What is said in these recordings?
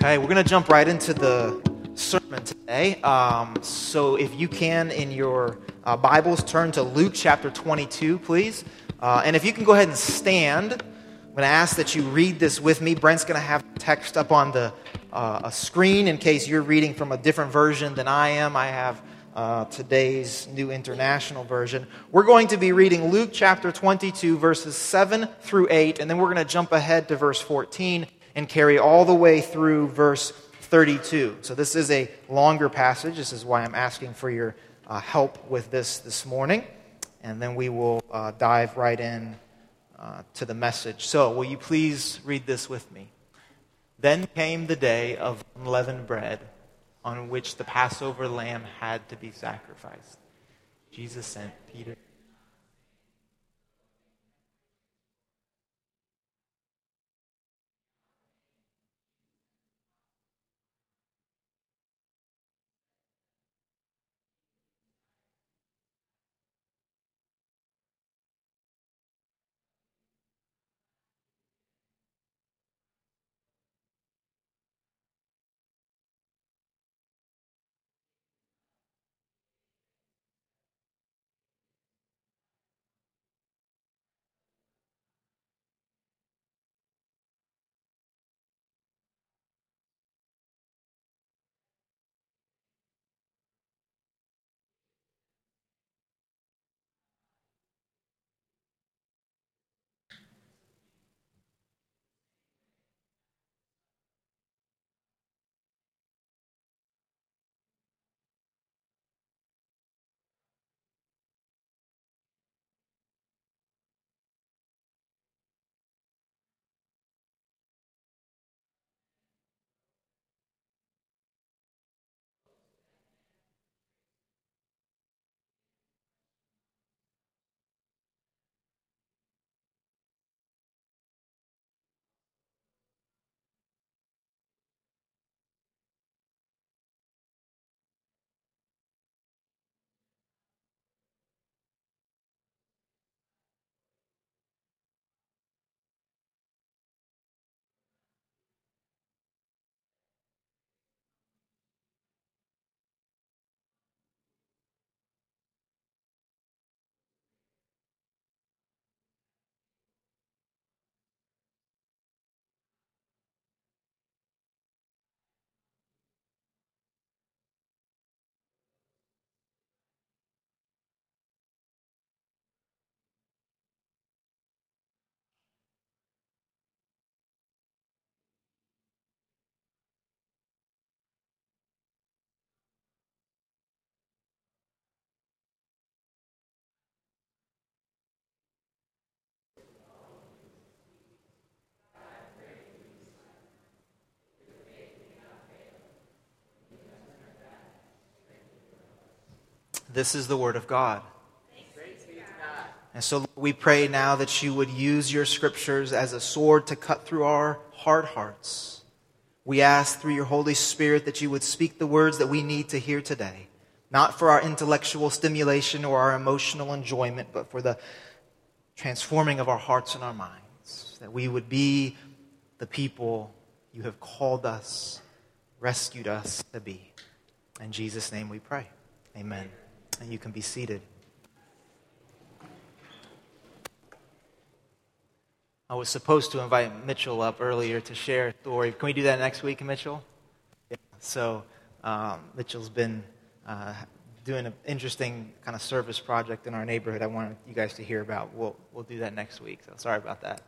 Okay, we're going to jump right into the sermon today. Um, so, if you can, in your uh, Bibles, turn to Luke chapter 22, please. Uh, and if you can go ahead and stand, I'm going to ask that you read this with me. Brent's going to have text up on the uh, a screen in case you're reading from a different version than I am. I have uh, today's New International Version. We're going to be reading Luke chapter 22, verses 7 through 8, and then we're going to jump ahead to verse 14 and carry all the way through verse 32. So this is a longer passage. This is why I'm asking for your uh, help with this this morning. And then we will uh, dive right in uh, to the message. So, will you please read this with me? Then came the day of unleavened bread on which the Passover lamb had to be sacrificed. Jesus sent Peter. This is the Word of God. And so we pray now that you would use your scriptures as a sword to cut through our hard hearts. We ask through your Holy Spirit that you would speak the words that we need to hear today, not for our intellectual stimulation or our emotional enjoyment, but for the transforming of our hearts and our minds, that we would be the people you have called us, rescued us to be. In Jesus' name we pray. Amen. And you can be seated. I was supposed to invite Mitchell up earlier to share a story. Can we do that next week, Mitchell? Yeah. So, um, Mitchell's been uh, doing an interesting kind of service project in our neighborhood I wanted you guys to hear about. We'll, we'll do that next week, so sorry about that.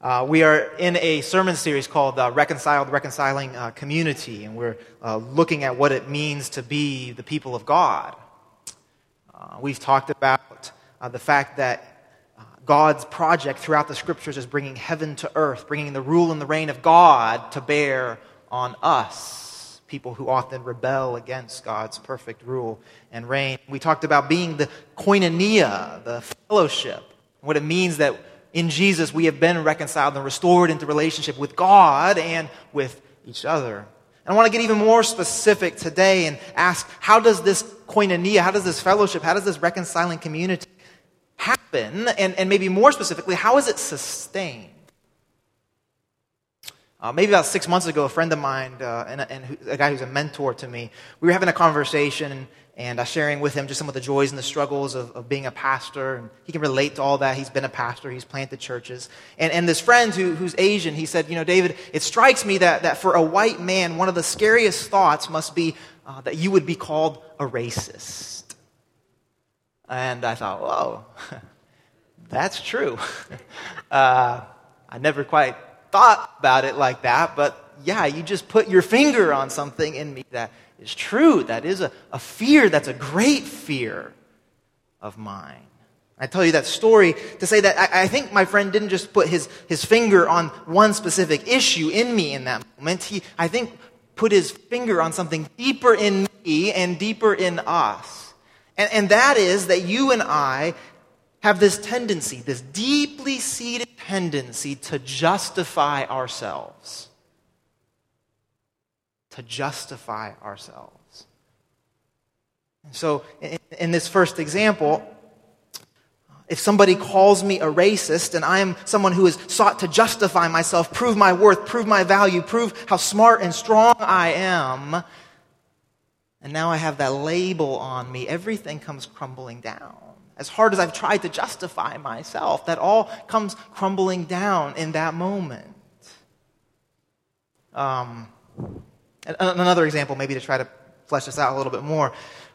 Uh, we are in a sermon series called uh, Reconciled, Reconciling uh, Community, and we're uh, looking at what it means to be the people of God. Uh, we've talked about uh, the fact that uh, God's project throughout the scriptures is bringing heaven to earth, bringing the rule and the reign of God to bear on us, people who often rebel against God's perfect rule and reign. We talked about being the koinonia, the fellowship, what it means that in Jesus we have been reconciled and restored into relationship with God and with each other. I want to get even more specific today and ask how does this koinonia, how does this fellowship, how does this reconciling community happen? And, and maybe more specifically, how is it sustained? Uh, maybe about six months ago, a friend of mine uh, and, a, and a guy who's a mentor to me, we were having a conversation and, and uh, sharing with him just some of the joys and the struggles of, of, being a pastor. And he can relate to all that. He's been a pastor, he's planted churches. And, and this friend who, who's Asian, he said, You know, David, it strikes me that, that for a white man, one of the scariest thoughts must be uh, that you would be called a racist. And I thought, Whoa, that's true. Uh, I never quite thought about it like that, but yeah, you just put your finger on something in me that is true. That is a, a fear that's a great fear of mine. I tell you that story to say that I, I, think my friend didn't just put his, his finger on one specific issue in me in that moment. He, I think, put his finger on something deeper in me and deeper in us. And, and that is that you and I have this tendency, this deeply seated tendency to justify ourselves. To justify ourselves. And so, in, in this first example, if somebody calls me a racist and I am someone who has sought to justify myself, prove my worth, prove my value, prove how smart and strong I am, and now I have that label on me, everything comes crumbling down as hard as I've tried to justify myself, that all comes crumbling down in that moment. Um, another example, maybe to try to flesh this out a little bit more.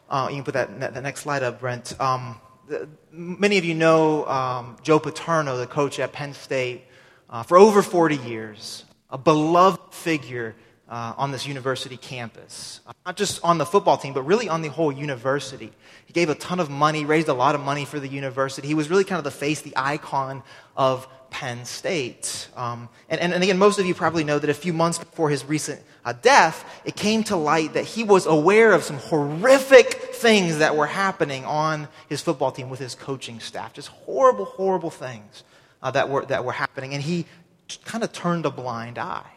Uh, you can put that, the next slide up, Brent. Um, the, many of you know um, Joe Paterno, the coach at Penn State, uh, for over 40 years, a beloved figure uh, on this university campus. Uh, not just on the football team, but really on the whole university. He gave a ton of money, raised a lot of money for the university. He was really kind of the face, the icon of Penn State. Um, and, and, and, again, most of you probably know that a few months before his recent uh, death, it came to light that he was aware of some horrific things that were happening on his football team with his coaching staff. Just horrible, horrible things uh, that, were, that were happening. And he kind of turned a blind eye.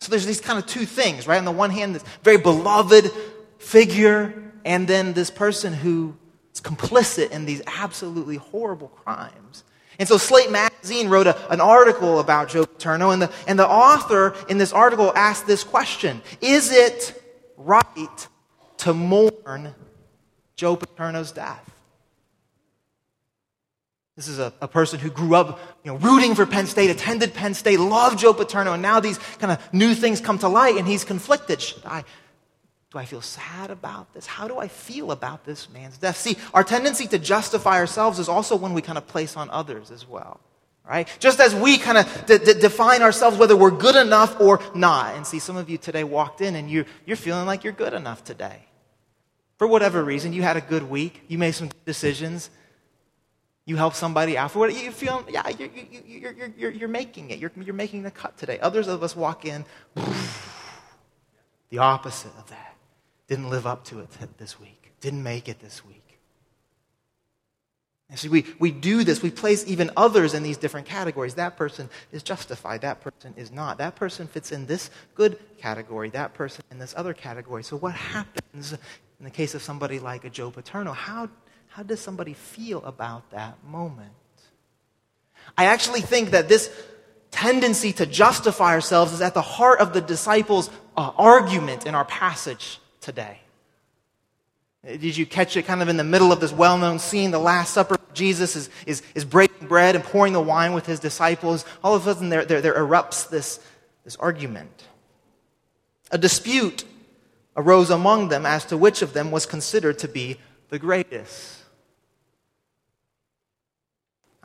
So there's these kind of two things, right? On the one hand, this very beloved figure, and then this person who is complicit in these absolutely horrible crimes. And so Slate Magazine wrote a, an article about Joe Paterno, and the, and the author in this article asked this question Is it right to mourn Joe Paterno's death? This is a, a person who grew up you know, rooting for Penn State, attended Penn State, loved Joe Paterno, and now these kind of new things come to light, and he's conflicted. Should I, do I feel sad about this? How do I feel about this man's death? See, our tendency to justify ourselves is also when we kind of place on others as well. Right? Just as we kind of d- d- define ourselves whether we're good enough or not. And see, some of you today walked in and you, you're feeling like you're good enough today. For whatever reason, you had a good week, you made some decisions, you help somebody what you feel, yeah, you're, you're, you're, you're, you're making it. You're, you're making the cut today. Others of us walk in, the opposite of that. Didn't live up to it this week, didn't make it this week. And see, we, we do this. We place even others in these different categories. That person is justified. That person is not. That person fits in this good category. That person in this other category. So, what happens in the case of somebody like a Joe Paterno? How, how does somebody feel about that moment? I actually think that this tendency to justify ourselves is at the heart of the disciples' uh, argument in our passage today. Did you catch it kind of in the middle of this well known scene? The Last Supper, Jesus is, is, is breaking bread and pouring the wine with his disciples. All of a sudden, there, there, there erupts this, this argument. A dispute arose among them as to which of them was considered to be the greatest.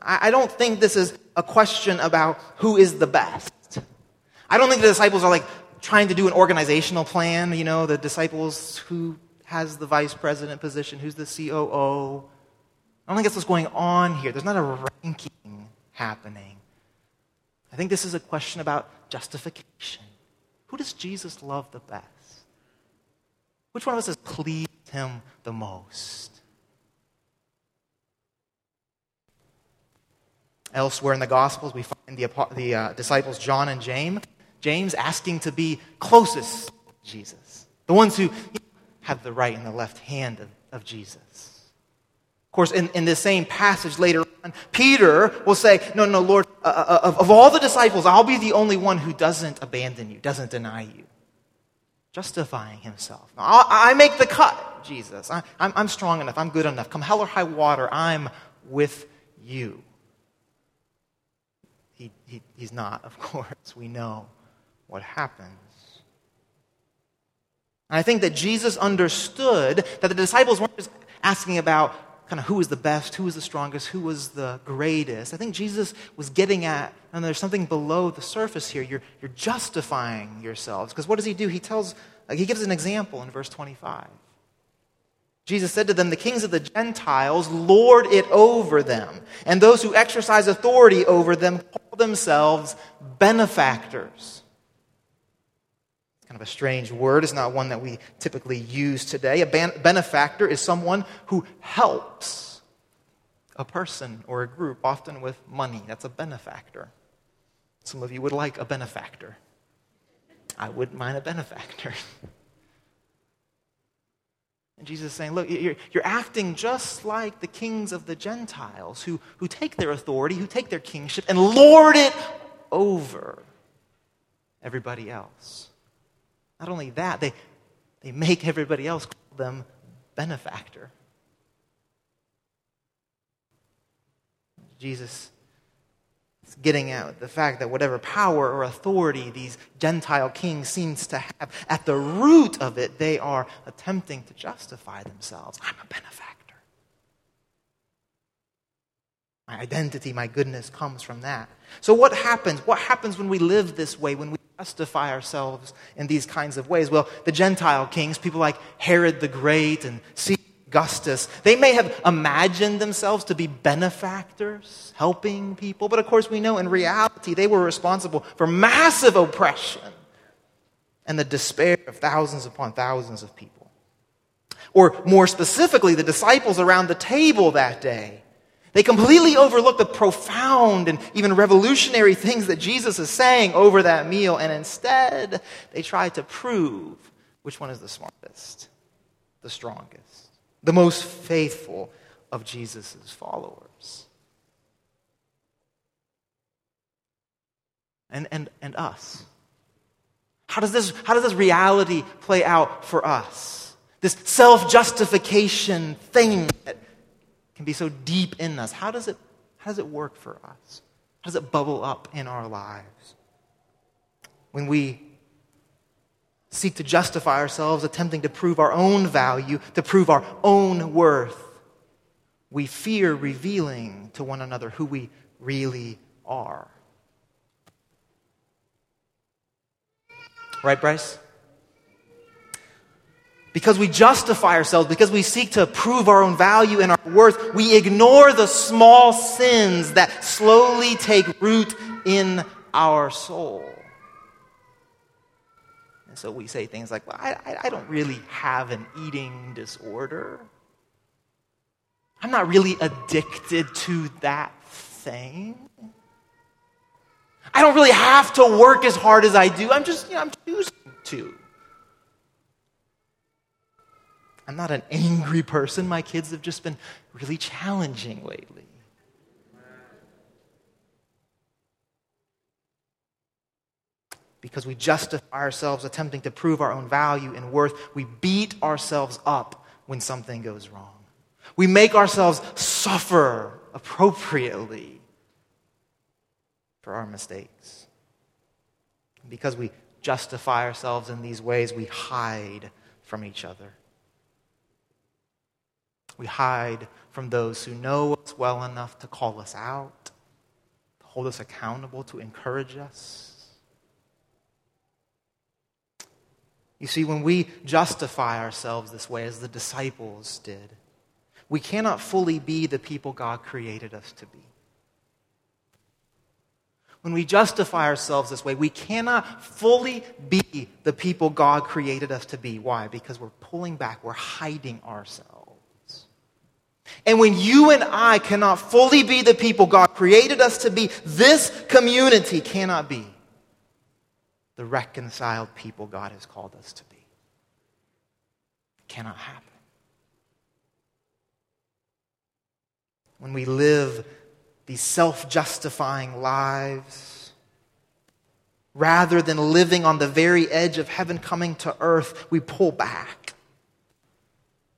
I, I don't think this is a question about who is the best. I don't think the disciples are like trying to do an organizational plan, you know, the disciples who has the vice president position, who's the COO. I don't think that's what's going on here. There's not a ranking happening. I think this is a question about justification. Who does Jesus love the best? Which one of us has pleased him the most? Elsewhere in the Gospels, we find the, the uh, disciples John and James, James asking to be closest to Jesus, the ones who you know, have the right and the left hand of, of Jesus. Of course, in, in the same passage later on Peter will say, No, no, Lord, uh, uh, of, of all the disciples, I'll be the only one who doesn't abandon you, doesn't deny you. Justifying himself. I, I make the cut, Jesus. I, I'm, I'm strong enough. I'm good enough. Come hell or high water, I'm with you. He, he, he's not, of course. We know what happens. And I think that Jesus understood that the disciples weren't just asking about kind of who was the best, who was the strongest, who was the greatest. I think Jesus was getting at, and there's something below the surface here. You're, you're justifying yourselves. Because what does he do? He tells, he gives an example in verse 25. Jesus said to them, The kings of the Gentiles lord it over them, and those who exercise authority over them call themselves benefactors. It's kind of a strange word. It's not one that we typically use today. A benefactor is someone who helps a person or a group, often with money. That's a benefactor. Some of you would like a benefactor. I wouldn't mind a benefactor. And Jesus is saying, Look, you're, you're acting just like the kings of the Gentiles who, who take their authority, who take their kingship, and lord it over everybody else. Not only that, they, they make everybody else call them benefactor. Jesus getting at the fact that whatever power or authority these Gentile kings seems to have, at the root of it, they are attempting to justify themselves. I'm a benefactor. My identity, my goodness comes from that. So, what happens? What happens when we live this way, when we justify ourselves in these kinds of ways? Well, the Gentile kings, people like Herod the Great and Caesar Augustus. They may have imagined themselves to be benefactors, helping people, but of course we know in reality they were responsible for massive oppression and the despair of thousands upon thousands of people. Or more specifically, the disciples around the table that day. They completely overlook the profound and even revolutionary things that Jesus is saying over that meal, and instead they try to prove which one is the smartest, the strongest the most faithful of Jesus' followers. And, and, and us. How does, this, how does this reality play out for us? This self justification thing that can be so deep in us. How does, it, how does it work for us? How does it bubble up in our lives? When we seek to justify ourselves, attempting to prove our own value, to prove our own worth. We fear revealing to one another who we really are. Right, Bryce? Because we justify ourselves, because we seek to prove our own value and our worth, we ignore the small sins that slowly take root in our soul. So we say things like, well, I, I don't really have an eating disorder. I'm not really addicted to that thing. I don't really have to work as hard as I do. I'm just, you know, I'm choosing to. I'm not an angry person. My kids have just been really challenging lately. Because we justify ourselves attempting to prove our own value and worth. We beat ourselves up when something goes wrong. We make ourselves suffer appropriately for our mistakes. Because we justify ourselves in these ways, we hide from each other. We hide from those who know us well enough to call us out, to hold us accountable, to encourage us. You see, when we justify ourselves this way, as the disciples did, we cannot fully be the people God created us to be. When we justify ourselves this way, we cannot fully be the people God created us to be. Why? Because we're pulling back, we're hiding ourselves. And when you and I cannot fully be the people God created us to be, this community cannot be the reconciled people God has called us to be. It cannot happen. When we live these self justifying lives. Rather than living on the very edge of heaven coming to earth, we pull back.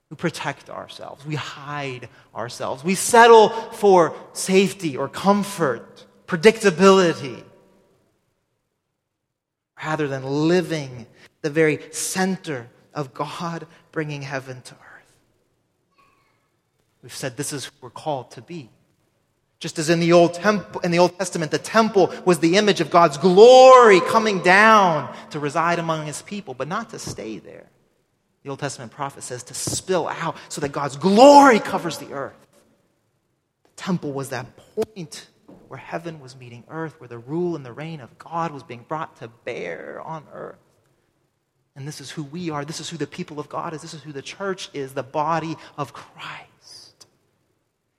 We protect ourselves. We hide ourselves. We settle for safety or comfort, predictability, rather than living the very center of God bringing heaven to earth. We've said this is who we're called to be. Just as in the Old temple, in the Old Testament, the temple was the image of God's glory coming down to reside among his people, but not to stay there. The Old Testament prophet says to spill out so that God's glory covers the earth. The temple was that point where heaven was meeting earth, where the rule and the reign of God was being brought to bear on earth. And this is who we are. This is who the people of God is. This is who the church is, the body of Christ.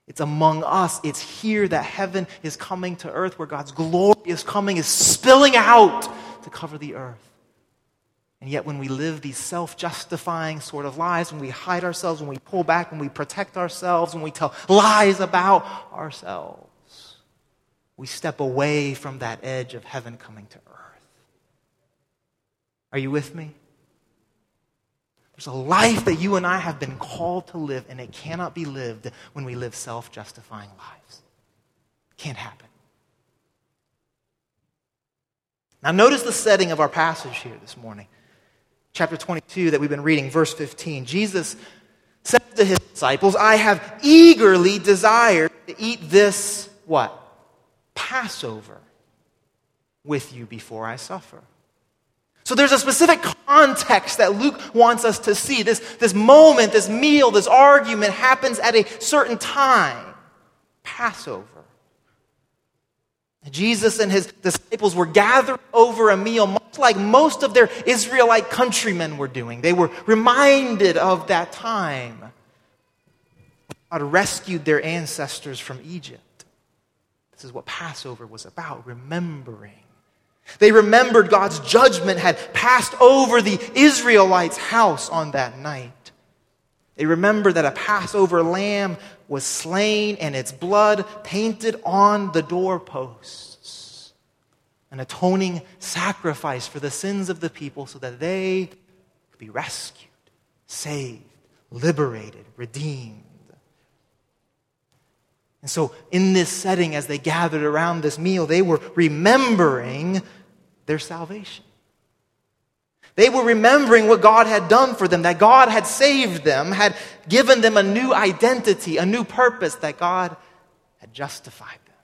It's among us. It's here that heaven is coming to earth, where God's glory is coming, is spilling out to cover the earth. And yet, when we live these self justifying sort of lives, when we hide ourselves, when we pull back, when we protect ourselves, when we tell lies about ourselves, we step away from that edge of heaven coming to earth. Are you with me? There's a life that you and I have been called to live, and it cannot be lived when we live self justifying lives. Can't happen. Now, notice the setting of our passage here this morning. Chapter 22 that we've been reading, verse 15. Jesus said to his disciples, I have eagerly desired to eat this, what? Passover with you before I suffer. So there's a specific context that Luke wants us to see. This, this moment, this meal, this argument happens at a certain time Passover. Jesus and his disciples were gathered over a meal, much like most of their Israelite countrymen were doing. They were reminded of that time. God rescued their ancestors from Egypt. This is what Passover was about, remembering they remembered God's judgment had passed over the Israelites' house on that night. They remembered that a Passover lamb was slain and its blood painted on the doorposts. An atoning sacrifice for the sins of the people so that they could be rescued, saved, liberated, redeemed. And so, in this setting, as they gathered around this meal, they were remembering their salvation. They were remembering what God had done for them, that God had saved them, had given them a new identity, a new purpose, that God had justified them.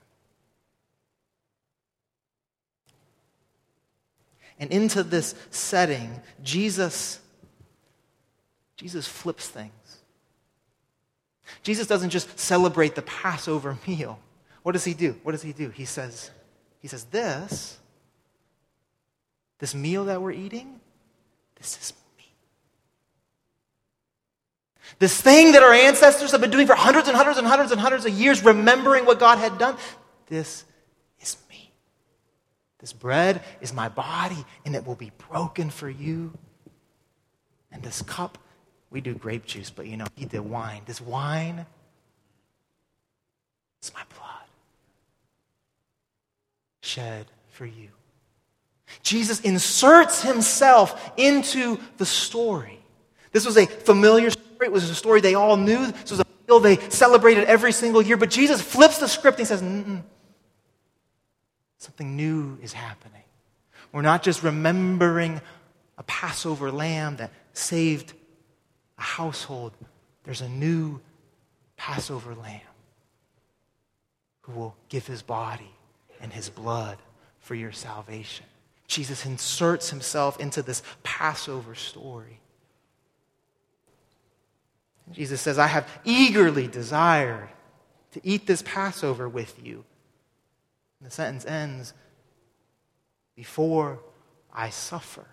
And into this setting, Jesus, Jesus flips things. Jesus doesn't just celebrate the Passover meal. What does he do? What does he do? He says, he says, this this meal that we're eating, this is me. This thing that our ancestors have been doing for hundreds and hundreds and hundreds and hundreds of years, remembering what God had done, this is me. This bread is my body, and it will be broken for you. And this cup, we do grape juice, but you know, he did wine. This wine is my blood shed for you. Jesus inserts himself into the story. This was a familiar story. It was a story they all knew. This was a meal they celebrated every single year. But Jesus flips the script and he says, Mm-mm. something new is happening. We're not just remembering a Passover lamb that saved a household. There's a new Passover lamb who will give his body and his blood for your salvation. Jesus inserts himself into this Passover story. Jesus says, I have eagerly desired to eat this Passover with you. And the sentence ends, before I suffer.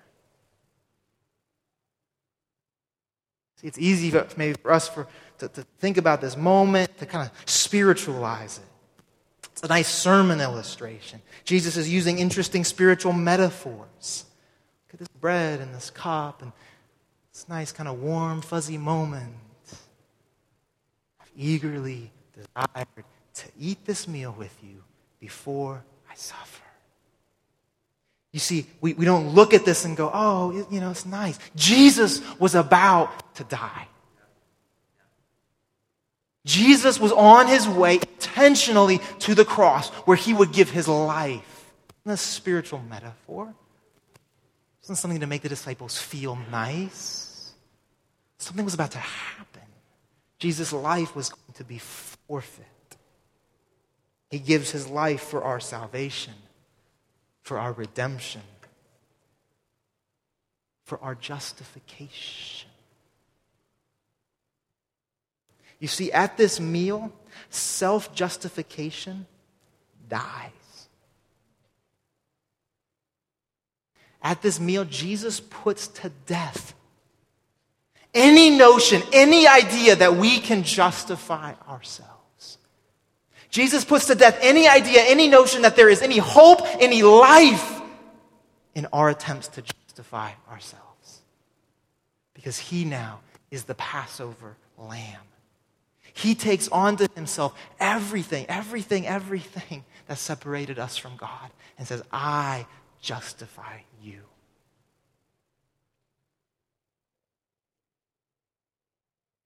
See, it's easy for, maybe for us for, to, to think about this moment, to kind of spiritualize it. It's a nice sermon illustration. Jesus is using interesting spiritual metaphors. Look at this bread and this cup and this nice kind of warm, fuzzy moment. I've eagerly desired to eat this meal with you before I suffer. You see, we, we don't look at this and go, oh, you know, it's nice. Jesus was about to die. Jesus was on his way intentionally to the cross where he would give his life. Isn't a spiritual metaphor? Isn't something to make the disciples feel nice? Something was about to happen. Jesus' life was going to be forfeit. He gives his life for our salvation for our redemption, for our justification. You see, at this meal, self justification dies. At this meal, Jesus puts to death any notion, any idea that we can justify ourselves. Jesus puts to death any idea, any notion that there is any hope, any life in our attempts to justify ourselves. Because he now is the Passover lamb. He takes onto himself everything, everything, everything that separated us from God and says, I justify you.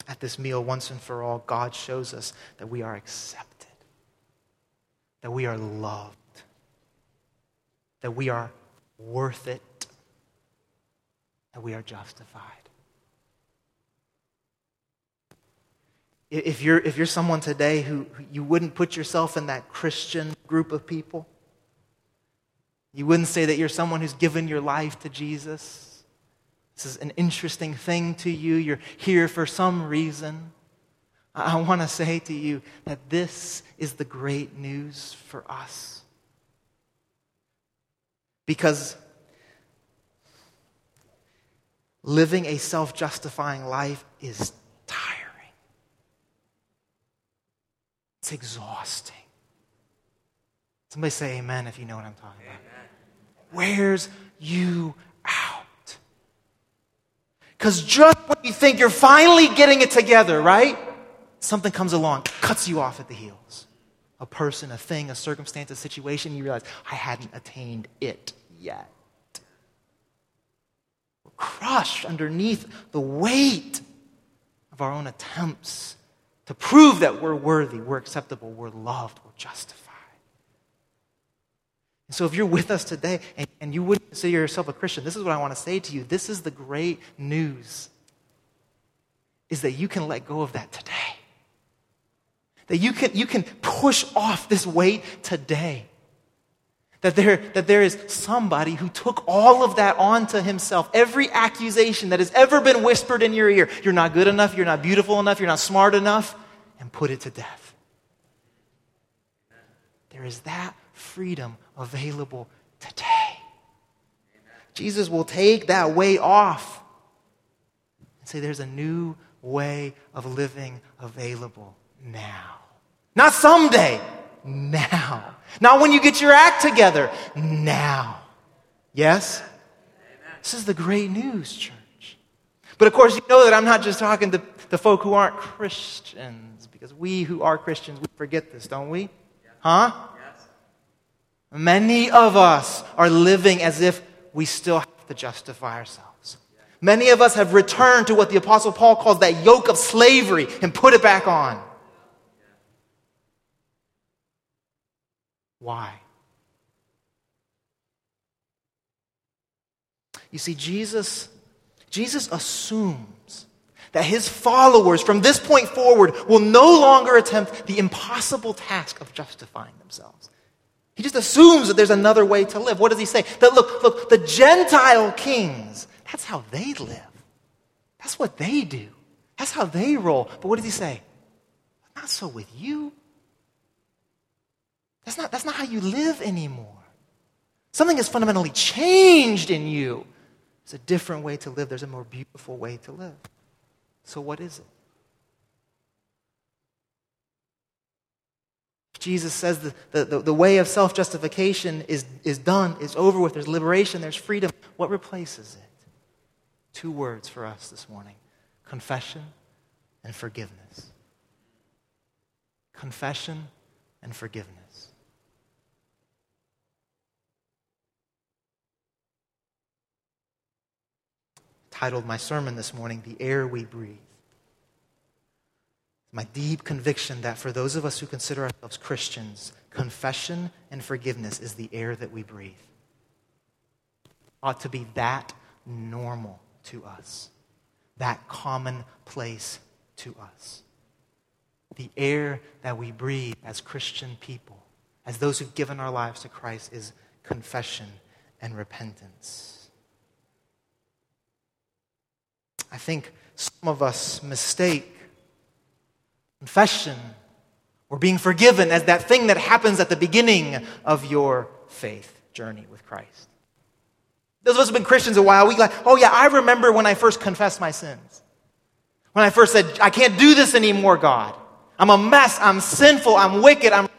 At this meal, once and for all, God shows us that we are accepted that we are loved, that we are worth it, that we are justified. If you're, if you're someone today who, you wouldn't put yourself in that Christian group of people, you wouldn't say that you're someone who's given your life to Jesus. This is an interesting thing to you. You're here for some reason. I want to say to you that this is the great news for us. Because living a self justifying life is tiring, it's exhausting. Somebody say amen if you know what I'm talking amen. about. Wears you out. Because just when you think you're finally getting it together, right? Something comes along, cuts you off at the heels. A person, a thing, a circumstance, a situation, you realize, I hadn't attained it yet. We're crushed underneath the weight of our own attempts to prove that we're worthy, we're acceptable, we're loved, we're justified. And so, if you're with us today and, and you wouldn't consider yourself a Christian, this is what I want to say to you. This is the great news is that you can let go of that today. That you can, you can push off this weight today. That there, that there is somebody who took all of that onto himself. Every accusation that has ever been whispered in your ear you're not good enough, you're not beautiful enough, you're not smart enough and put it to death. There is that freedom available today. Jesus will take that weight off and say, There's a new way of living available now. Not someday, now. Not when you get your act together, now. Yes? This is the great news, church. But of course, you know that I'm not just talking to the folk who aren't Christians, because we who are Christians, we forget this, don't we? Huh? Many of us are living as if we still have to justify ourselves. Many of us have returned to what the Apostle Paul calls that yoke of slavery and put it back on. Why? You see, Jesus, Jesus assumes that his followers from this point forward will no longer attempt the impossible task of justifying themselves. He just assumes that there's another way to live. What does he say? That look, look, the Gentile kings, that's how they live. That's what they do. That's how they roll. But what does he say? Not so with you. That's not, that's not how you live anymore. Something has fundamentally changed in you. There's a different way to live, there's a more beautiful way to live. So, what is it? Jesus says the, the, the, the way of self justification is, is done, is over with, there's liberation, there's freedom. What replaces it? Two words for us this morning confession and forgiveness. Confession and forgiveness. Titled my sermon this morning, The Air We Breathe. My deep conviction that for those of us who consider ourselves Christians, confession and forgiveness is the air that we breathe. Ought to be that normal to us, that commonplace to us. The air that we breathe as Christian people, as those who've given our lives to Christ, is confession and repentance. I think some of us mistake confession or being forgiven as that thing that happens at the beginning of your faith journey with Christ. Those of us who have been Christians a while, we like, oh yeah, I remember when I first confessed my sins. When I first said, I can't do this anymore, God. I'm a mess. I'm sinful. I'm wicked. I'm...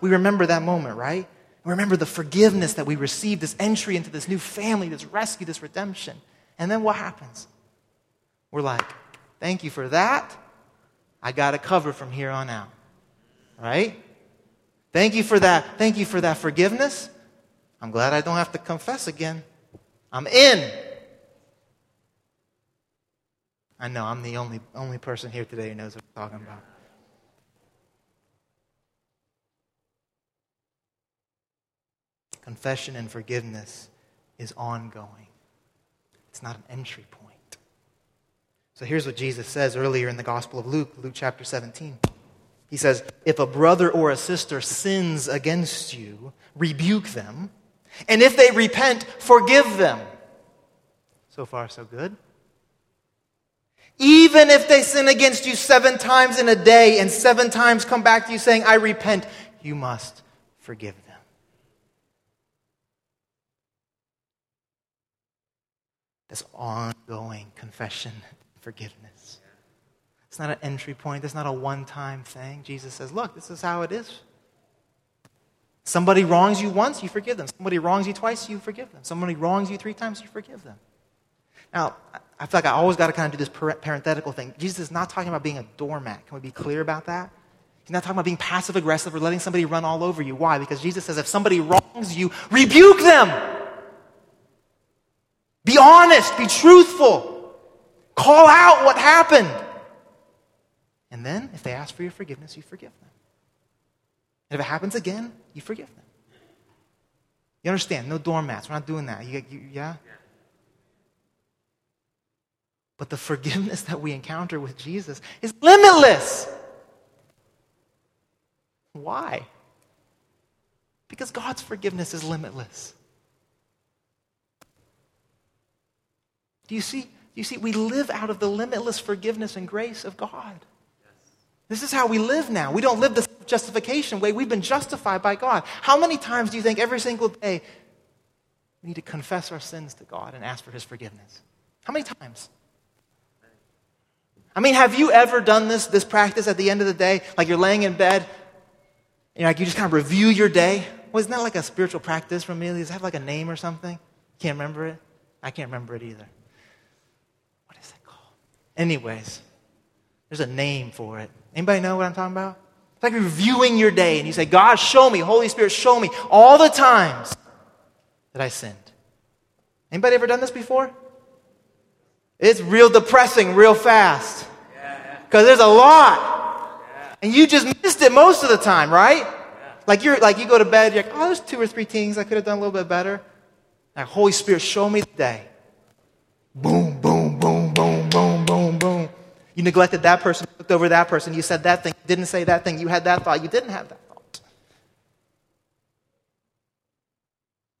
We remember that moment, right? We remember the forgiveness that we received, this entry into this new family, this rescue, this redemption. And then what happens? We're like, thank you for that. I got it cover from here on out. Right? Thank you for that. Thank you for that forgiveness. I'm glad I don't have to confess again. I'm in. I know I'm the only, only person here today who knows what I'm talking about. Confession and forgiveness is ongoing, it's not an entry point. So here's what Jesus says earlier in the Gospel of Luke, Luke chapter 17. He says, If a brother or a sister sins against you, rebuke them. And if they repent, forgive them. So far, so good. Even if they sin against you seven times in a day and seven times come back to you saying, I repent, you must forgive them. This ongoing confession forgiveness. It's not an entry point, it's not a one time thing. Jesus says, Look, this is how it is. Somebody wrongs you once, you forgive them. Somebody wrongs you twice, you forgive them. Somebody wrongs you three times, you forgive them. Now, I feel like I always got to kind of do this parenthetical thing. Jesus is not talking about being a doormat. Can we be clear about that? He's not talking about being passive aggressive or letting somebody run all over you. Why? Because Jesus says if somebody wrongs you, rebuke them. Be honest, be truthful. Call out what happened. And then, if they ask for your forgiveness, you forgive them. And if it happens again, you forgive them. You understand? No doormats. We're not doing that. You, you, yeah? But the forgiveness that we encounter with Jesus is limitless. Why? Because God's forgiveness is limitless. Do you see? You see, we live out of the limitless forgiveness and grace of God. This is how we live now. We don't live the justification way. We've been justified by God. How many times do you think every single day we need to confess our sins to God and ask for His forgiveness? How many times? I mean, have you ever done this, this practice at the end of the day? Like you're laying in bed, you know, like you just kind of review your day? Well, isn't that like a spiritual practice from me? Does it have like a name or something? Can't remember it? I can't remember it either. Anyways, there's a name for it. Anybody know what I'm talking about? It's like reviewing your day and you say, God, show me, Holy Spirit, show me all the times that I sinned. Anybody ever done this before? It's real depressing real fast. Because there's a lot. And you just missed it most of the time, right? Like you're like you go to bed, you're like, oh, there's two or three things I could have done a little bit better. Like, Holy Spirit, show me the day. Boom, boom, boom, You neglected that person, looked over that person, you said that thing, didn't say that thing, you had that thought, you didn't have that thought.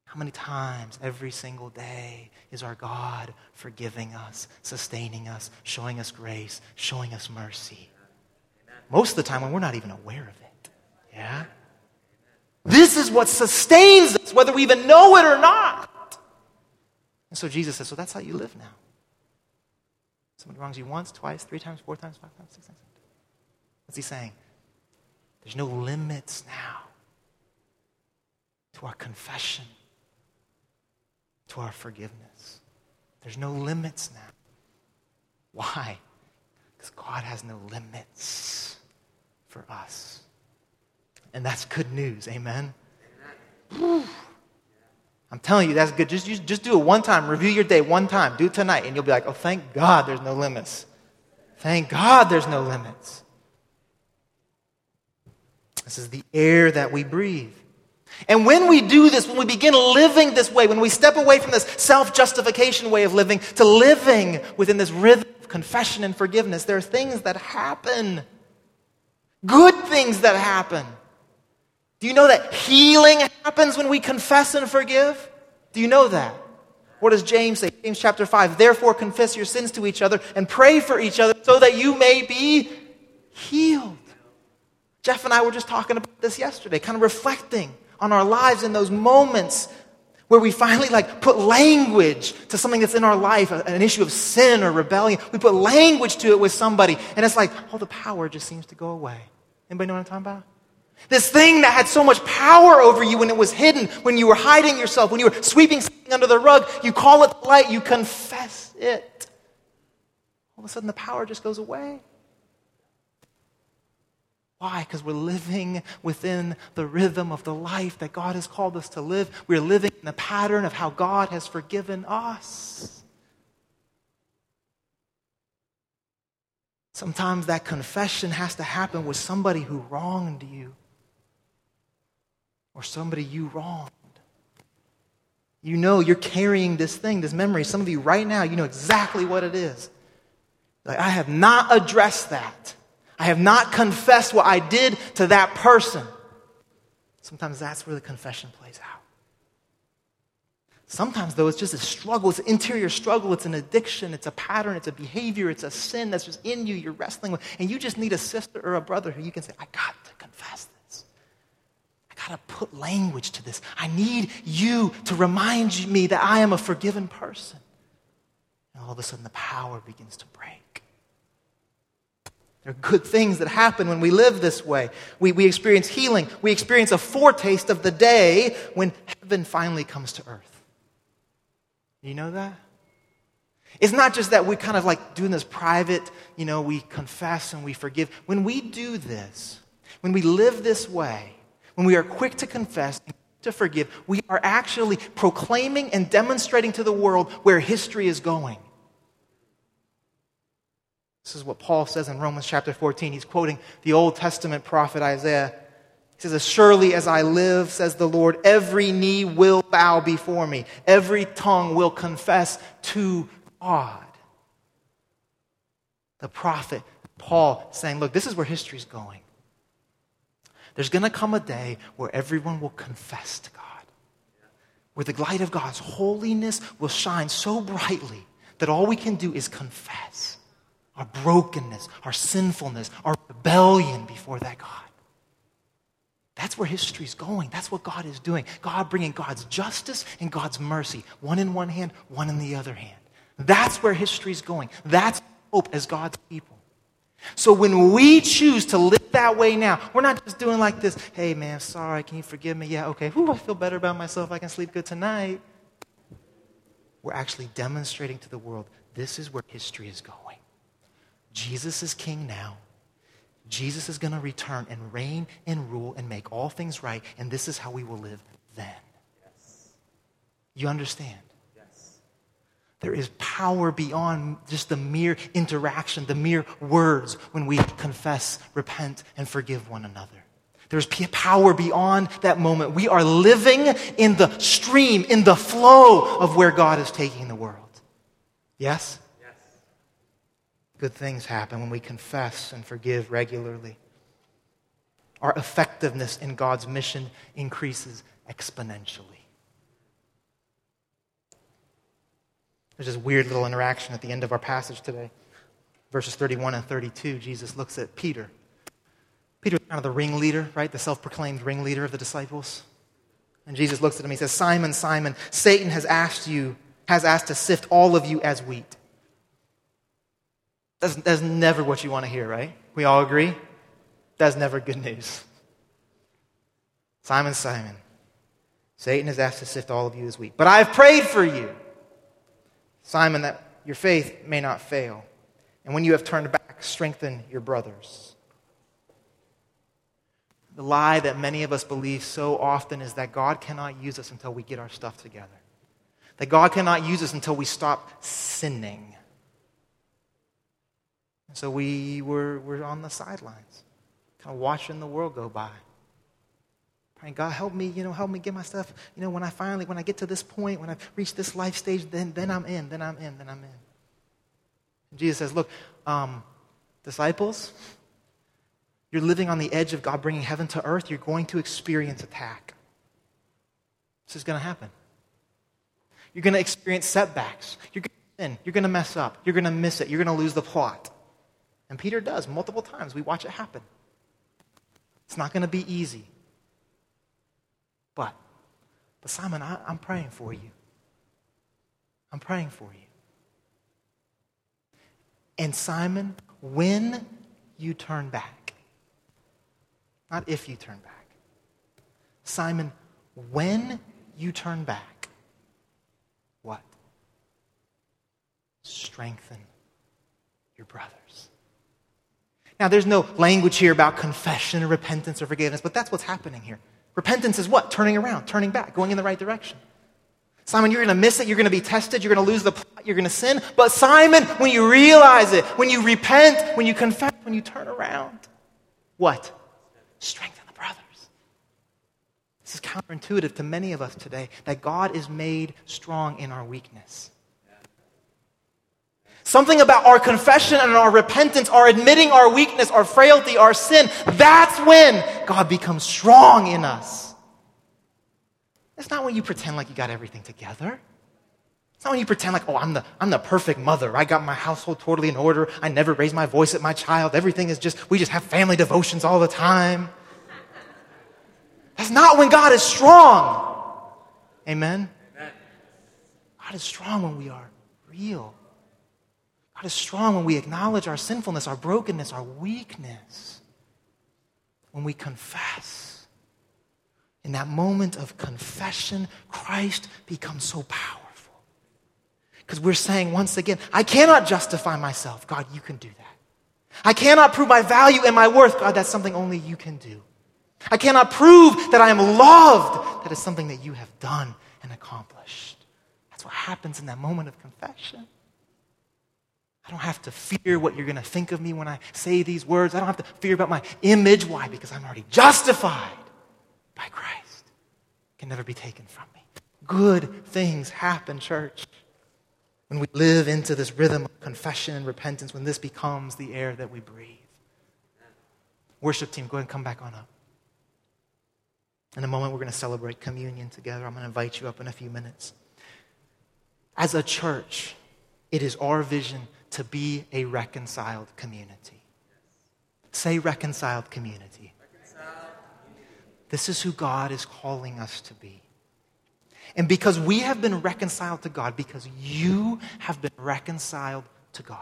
How many times every single day is our God forgiving us, sustaining us, showing us grace, showing us mercy? Most of the time when we're not even aware of it. Yeah? This is what sustains us, whether we even know it or not. And so Jesus says, So that's how you live now. Somebody wrongs you once, twice, three times, four times, five times, six times. What's he saying? There's no limits now to our confession, to our forgiveness. There's no limits now. Why? Because God has no limits for us. And that's good news. Amen. I'm telling you, that's good. Just, just, just do it one time. Review your day one time. Do it tonight. And you'll be like, oh, thank God there's no limits. Thank God there's no limits. This is the air that we breathe. And when we do this, when we begin living this way, when we step away from this self justification way of living to living within this rhythm of confession and forgiveness, there are things that happen. Good things that happen. Do you know that healing happens when we confess and forgive? Do you know that? What does James say? James chapter 5. Therefore, confess your sins to each other and pray for each other so that you may be healed. Jeff and I were just talking about this yesterday, kind of reflecting on our lives in those moments where we finally like put language to something that's in our life, an issue of sin or rebellion. We put language to it with somebody, and it's like, oh, the power just seems to go away. Anybody know what I'm talking about? This thing that had so much power over you when it was hidden, when you were hiding yourself, when you were sweeping something under the rug, you call it light, you confess it. All of a sudden, the power just goes away. Why? Because we're living within the rhythm of the life that God has called us to live. We're living in the pattern of how God has forgiven us. Sometimes that confession has to happen with somebody who wronged you or somebody you wronged. You know you're carrying this thing, this memory. Some of you right now, you know exactly what it is. Like, I have not addressed that. I have not confessed what I did to that person. Sometimes that's where the confession plays out. Sometimes, though, it's just a struggle. It's an interior struggle. It's an addiction. It's a pattern. It's a behavior. It's a sin that's just in you. You're wrestling with. And you just need a sister or a brother who you can say, I got to confess got to put language to this. I need you to remind me that I am a forgiven person. And all of a sudden, the power begins to break. There are good things that happen when we live this way. We, we experience healing. We experience a foretaste of the day when heaven finally comes to earth. You know that? It's not just that we're kind of like doing this private, you know, we confess and we forgive. When we do this, when we live this way, when we are quick to confess, to forgive, we are actually proclaiming and demonstrating to the world where history is going. This is what Paul says in Romans chapter 14. He's quoting the Old Testament prophet Isaiah. He says, As surely as I live, says the Lord, every knee will bow before me, every tongue will confess to God. The prophet Paul saying, Look, this is where history's going. There's going to come a day where everyone will confess to God, where the light of God's holiness will shine so brightly that all we can do is confess our brokenness, our sinfulness, our rebellion before that God. That's where history's going. That's what God is doing. God bringing God's justice and God's mercy, one in one hand, one in the other hand. That's where history's going. That's hope as God's people. So when we choose to live that way now, we're not just doing like this, hey man, sorry, can you forgive me? Yeah, okay. Ooh, I feel better about myself. I can sleep good tonight. We're actually demonstrating to the world this is where history is going. Jesus is king now. Jesus is going to return and reign and rule and make all things right, and this is how we will live then. Yes. You understand? Yes. There is power beyond just the mere interaction, the mere words when we confess, repent, and forgive one another. There's power beyond that moment. We are living in the stream, in the flow of where God is taking the world. Yes? good things happen when we confess and forgive regularly. Our effectiveness in God's mission increases exponentially. There's this weird little interaction at the end of our passage today. Verses 31 and 32, Jesus looks at Peter. Peter's kind of the ringleader, right? The self proclaimed ringleader of the disciples. And Jesus looks at him. And he says, Simon, Simon, Satan has asked you, has asked to sift all of you as wheat. That's, that's never what you want to hear, right? We all agree? That's never good news. Simon, Simon, Satan has asked to sift all of you as wheat, but I've prayed for you, Simon, that your faith may not fail. And when you have turned back, strengthen your brothers. the lie that many of us believe so often is that God cannot use us until we get our stuff together. That God cannot use us until we stop sinning. So we were, were on the sidelines, kind of watching the world go by. Praying, God, help me, you know, help me get my stuff. You know, when I finally, when I get to this point, when I've reached this life stage, then, then I'm in, then I'm in, then I'm in. And Jesus says, look, um, disciples, you're living on the edge of God bringing heaven to earth. You're going to experience attack. This is going to happen. You're going to experience setbacks. You're going to. You're going to mess up. You're going to miss it. You're going to lose the plot. And Peter does multiple times. We watch it happen. It's not going to be easy. But, but Simon, I, I'm praying for you. I'm praying for you. And Simon, when you turn back, not if you turn back, Simon, when you turn back, what? Strengthen your brothers. Now, there's no language here about confession repentance or forgiveness, but that's what's happening here. Repentance is what? Turning around, turning back, going in the right direction. Simon, you're going to miss it. You're going to be tested. You're going to lose the plot. You're going to sin. But Simon, when you realize it, when you repent, when you confess, when you turn around, what? Strengthen the brothers. This is counterintuitive to many of us today that God is made strong in our weakness. Something about our confession and our repentance, our admitting our weakness, our frailty, our sin, that's when God becomes strong in us. It's not when you pretend like you got everything together. It's not when you pretend like, oh, I'm the, I'm the perfect mother. I got my household totally in order. I never raise my voice at my child. Everything is just, we just have family devotions all the time. That's not when God is strong. Amen? Amen. God is strong when we are real. God is strong when we acknowledge our sinfulness, our brokenness, our weakness. When we confess. In that moment of confession, Christ becomes so powerful. Because we're saying once again, I cannot justify myself. God, you can do that. I cannot prove my value and my worth. God, that's something only you can do. I cannot prove that I am loved. That is something that you have done and accomplished. That's what happens in that moment of confession. I don't have to fear what you're going to think of me when I say these words. I don't have to fear about my image. Why? Because I'm already justified by Christ. It can never be taken from me. Good things happen, church. When we live into this rhythm of confession and repentance, when this becomes the air that we breathe. Worship team, go ahead and come back on up. In a moment, we're going to celebrate communion together. I'm going to invite you up in a few minutes. As a church, it is our vision to be a reconciled community. Say reconciled community. This is who God is calling us to be. And because we have been reconciled to God, because you have been reconciled to God,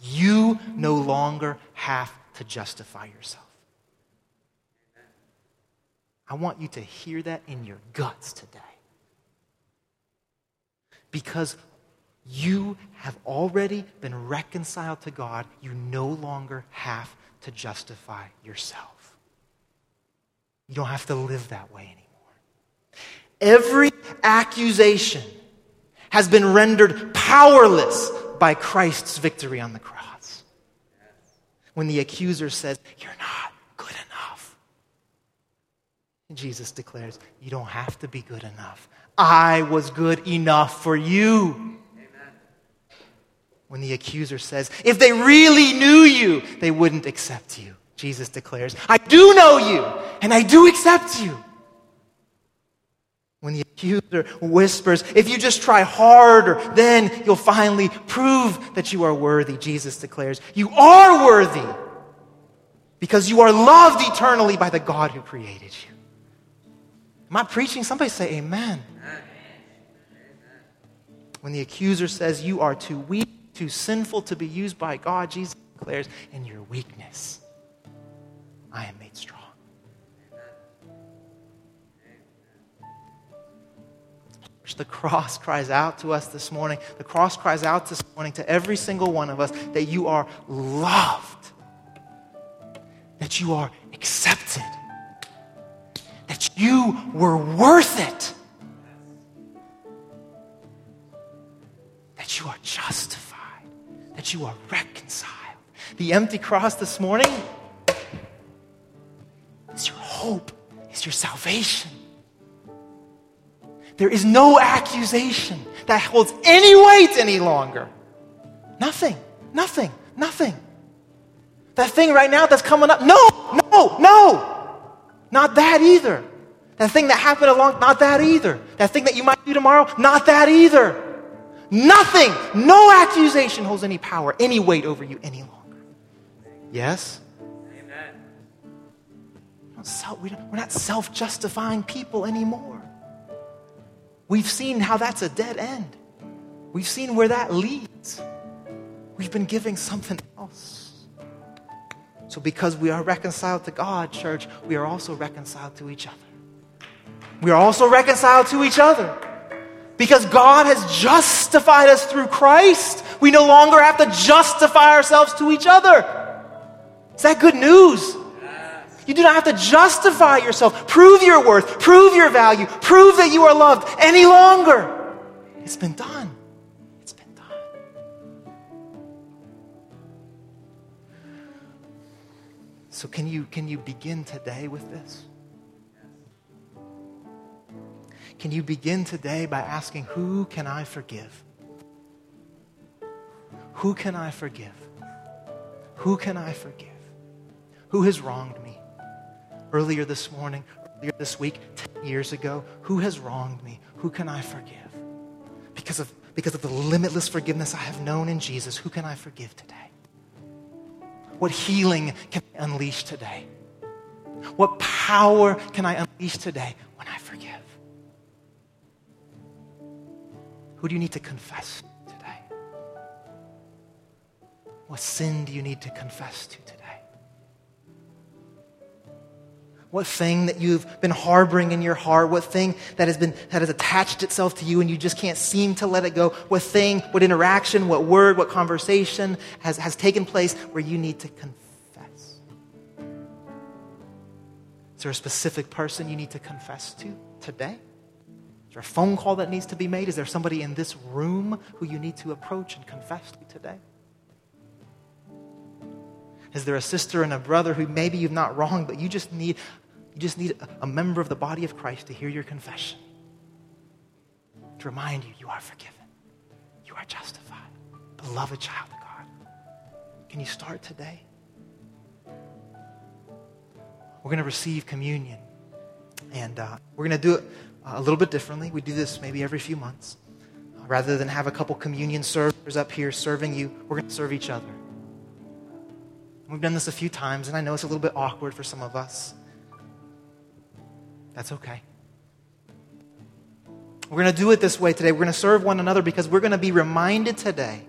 you no longer have to justify yourself. I want you to hear that in your guts today. Because you have already been reconciled to God. You no longer have to justify yourself. You don't have to live that way anymore. Every accusation has been rendered powerless by Christ's victory on the cross. When the accuser says, You're not good enough, Jesus declares, You don't have to be good enough. I was good enough for you when the accuser says, If they really knew you, they wouldn't accept you. Jesus declares, I do know you, and I do accept you. When the accuser whispers, If you just try harder, then you'll finally prove that you are worthy, Jesus declares, You are worthy because you are loved eternally by the God who created you. Am I preaching? Somebody say, Amen. When the accuser says, You are too weak, too sinful to be used by God, Jesus declares, in your weakness, I am made strong. The cross cries out to us this morning. The cross cries out this morning to every single one of us that you are loved. that you are accepted, that you were worth it, that you are justified, that you are reconciled. The empty cross this morning is your hope, is your salvation. There is no accusation that holds any weight any longer. Nothing, nothing, nothing. That thing right now that's coming up, no, no, no. Not that either. That thing that happened along, not that either. That thing that you might do tomorrow, not that either. Nothing, no accusation holds any power, any weight over you any longer. Yes? Amen. We're not self justifying people anymore. We've seen how that's a dead end. We've seen where that leads. We've been giving something else. So, because we are reconciled to God, church, we are also reconciled to each other. We are also reconciled to each other. Because God has justified us through Christ, we no longer have to justify ourselves to each other. Is that good news? You do not have to justify yourself, prove your worth, prove your value, prove that you are loved any longer. It's been done. It's been done. So can you can you begin today with this? Can you begin today by asking, Who can I forgive? Who can I forgive? Who can I forgive? Who has wronged me? earlier this morning, earlier this week, 10 years ago? Who has wronged me? Who can I forgive? Because of, because of the limitless forgiveness I have known in Jesus, who can I forgive today? What healing can I unleash today? What power can I unleash today Who do you need to confess today? What sin do you need to confess to today? What thing that you've been harboring in your heart? What thing that has been that has attached itself to you and you just can't seem to let it go? What thing, what interaction, what word, what conversation has, has taken place where you need to confess? Is there a specific person you need to confess to today? There a phone call that needs to be made? Is there somebody in this room who you need to approach and confess to today? Is there a sister and a brother who maybe you've not wronged, but you just need you just need a member of the body of Christ to hear your confession, to remind you you are forgiven, you are justified, beloved child of God. Can you start today? We're going to receive communion, and uh, we're going to do it a little bit differently. We do this maybe every few months. Uh, rather than have a couple communion servers up here serving you, we're going to serve each other. We've done this a few times, and I know it's a little bit awkward for some of us. That's okay. We're going to do it this way today. We're going to serve one another because we're going to be reminded today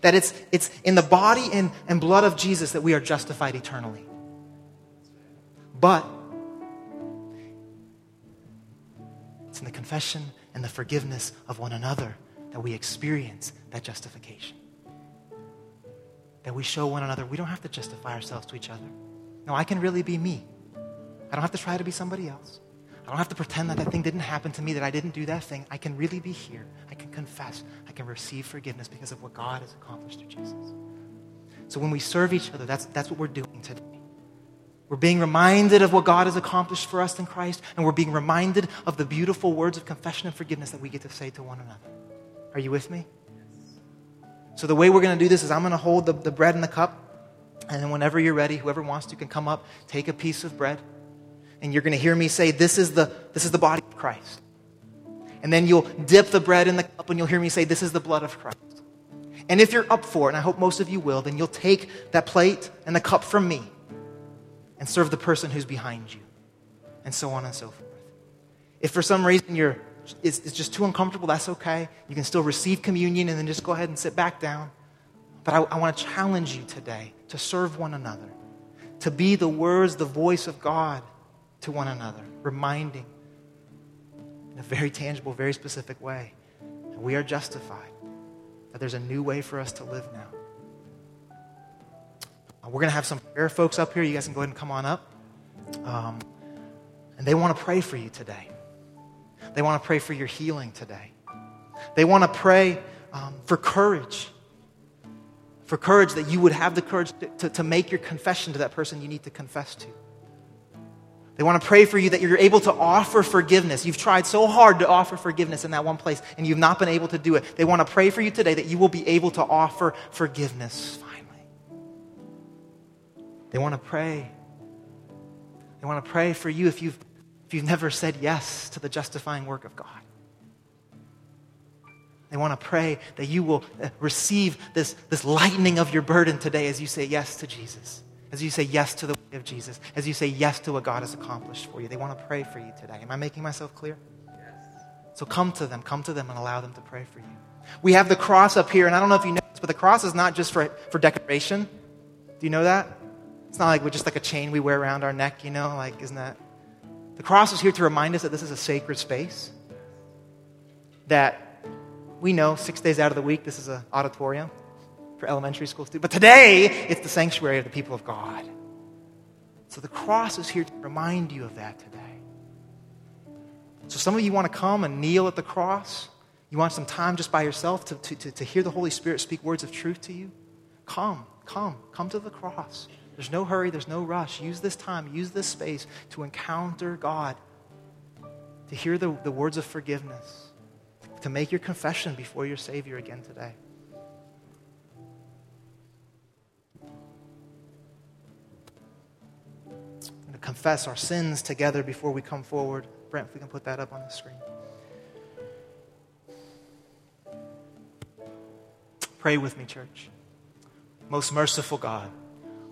that it's, it's in the body and, and blood of Jesus that we are justified eternally. But it's in the confession and the forgiveness of one another that we experience that justification. That we show one another we don't have to justify ourselves to each other. No, I can really be me. I don't have to try to be somebody else. I don't have to pretend that that thing didn't happen to me, that I didn't do that thing. I can really be here. I can confess. I can receive forgiveness because of what God has accomplished through Jesus. So when we serve each other, that's, that's what we're doing today. We're being reminded of what God has accomplished for us in Christ, and we're being reminded of the beautiful words of confession and forgiveness that we get to say to one another. Are you with me? So the way we're going to do this is I'm going to hold the, the bread and the cup, and then whenever you're ready, whoever wants to can come up, take a piece of bread and you're going to hear me say, this is, the, this is the body of Christ. And then you'll dip the bread in the cup and you'll hear me say, this is the blood of Christ. And if you're up for it, and I hope most of you will, then you'll take that plate and the cup from me and serve the person who's behind you, and so on and so forth. If for some reason you're, it's, it's just too uncomfortable, that's okay. You can still receive communion and then just go ahead and sit back down. But I, I want to challenge you today to serve one another, to be the words, the voice of God to one another, reminding in a very tangible, very specific way that we are justified, that there's a new way for us to live now. Uh, we're going to have some prayer folks up here. You guys can go ahead and come on up. Um, and they want to pray for you today. They want to pray for your healing today. They want to pray um, for courage. For courage that you would have the courage to, to, to make your confession to that person you need to confess to. They want to pray for you that you're able to offer forgiveness. You've tried so hard to offer forgiveness in that one place and you've not been able to do it. They want to pray for you today that you will be able to offer forgiveness. They want to pray. They want to pray for you if you've, if you've never said yes to the justifying work of God. They want to pray that you will uh, receive this, this lightening of your burden today as you say yes to Jesus as you say yes to the way of Jesus, as you say yes to what God has accomplished for you. They want to pray for you today. Am I making myself clear? Yes. So come to them, come to them and allow them to pray for you. We have the cross up here, and I don't know if you know this, but the cross is not just for, for decoration. Do you know that? It's not like we're just like a chain we wear around our neck, you know? Like, isn't that? The cross is here to remind us that this is a sacred space. That we know six days out of the week, this is an auditorium for elementary school students. But today, it's the sanctuary of the people of God. So the cross is here to remind you of that today. So some of you want to come and kneel at the cross. You want some time just by yourself to, to, to, to hear the Holy Spirit speak words of truth to you? Come, come, come to the cross. There's no hurry, there's no rush. Use this time, use this space to encounter God, to hear the, the words of forgiveness, to make your confession before your Savior again today. to confess our sins together before we come forward. Brent, if we can put that up on the screen. Pray with me, church. Most merciful God,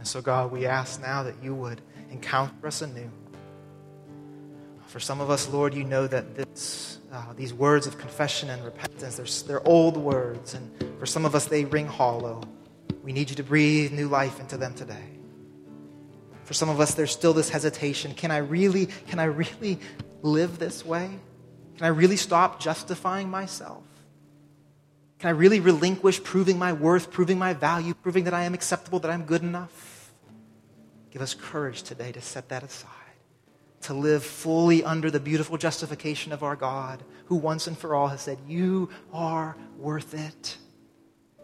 And so, God, we ask now that you would encounter us anew. For some of us, Lord, you know that this, uh, these words of confession and repentance, they're, they're old words. And for some of us, they ring hollow. We need you to breathe new life into them today. For some of us, there's still this hesitation. Can I really, can I really live this way? Can I really stop justifying myself? Can I really relinquish proving my worth, proving my value, proving that I am acceptable, that I'm good enough? Give us courage today to set that aside, to live fully under the beautiful justification of our God, who once and for all has said, You are worth it.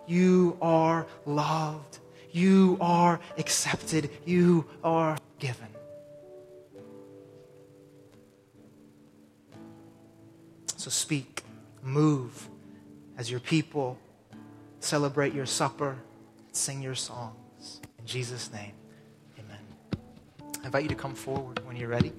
You are loved. You are accepted. You are given. So speak, move as your people celebrate your supper, sing your songs. In Jesus' name, amen. I invite you to come forward when you're ready.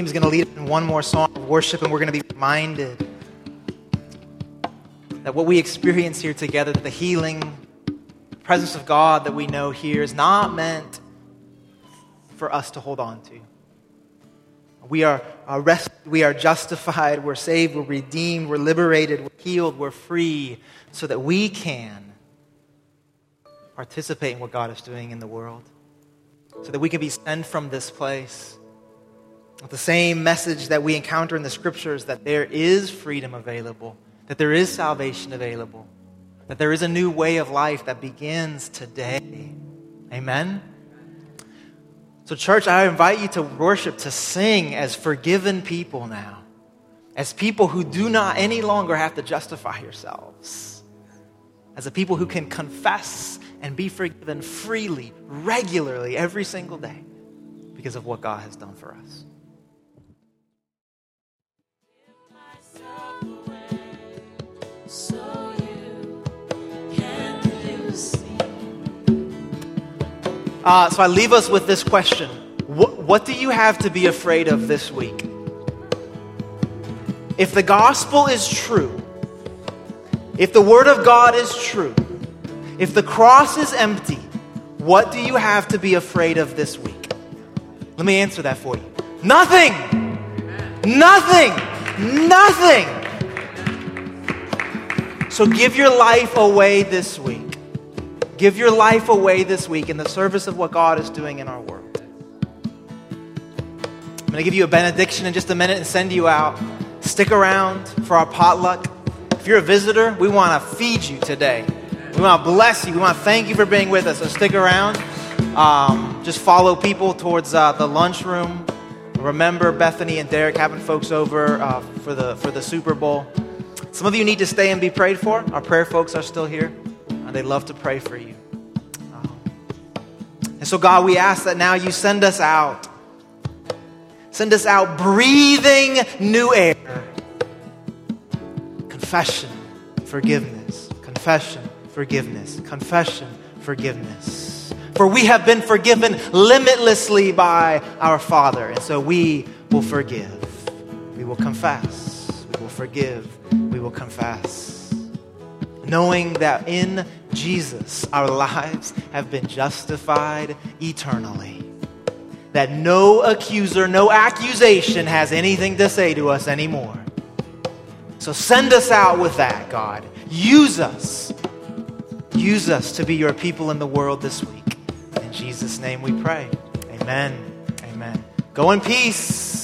Team's going to lead in one more song of worship, and we're going to be reminded that what we experience here together, that the healing, presence of God that we know here is not meant for us to hold on to. We are arrested, we are justified, we're saved, we're redeemed, we're liberated, we're healed, we're free, so that we can participate in what God is doing in the world, so that we can be sent from this place the same message that we encounter in the scriptures that there is freedom available, that there is salvation available, that there is a new way of life that begins today. Amen? So, church, I invite you to worship, to sing as forgiven people now, as people who do not any longer have to justify yourselves, as a people who can confess and be forgiven freely, regularly, every single day because of what God has done for us. Uh, so I leave us with this question what, what do you have to be afraid of this week? If the gospel is true, if the word of God is true, if the cross is empty, what do you have to be afraid of this week? Let me answer that for you. Nothing! Nothing! Nothing! So give your life away this week. Give your life away this week in the service of what God is doing in our world. I'm going to give you a benediction in just a minute and send you out. Stick around for our potluck. If you're a visitor, we want to feed you today. We want to bless you. We want to thank you for being with us. So stick around. Um, just follow people towards uh, the lunchroom. Remember Bethany and Derek having folks over uh, for the for the Super Bowl. Some of you need to stay and be prayed for. Our prayer folks are still here and they'd love to pray for you. Um, and so, God, we ask that now you send us out. Send us out breathing new air. Confession, forgiveness. Confession, forgiveness. Confession, forgiveness. For we have been forgiven limitlessly by our Father. And so we will forgive. We will confess. Forgive. We will confess knowing that in Jesus our lives have been justified eternally. That no accuser, no accusation has anything to say to us anymore. So send us out with that, God. Use us. Use us to be your people in the world this week. In Jesus' name we pray. Amen. Amen. Go in peace.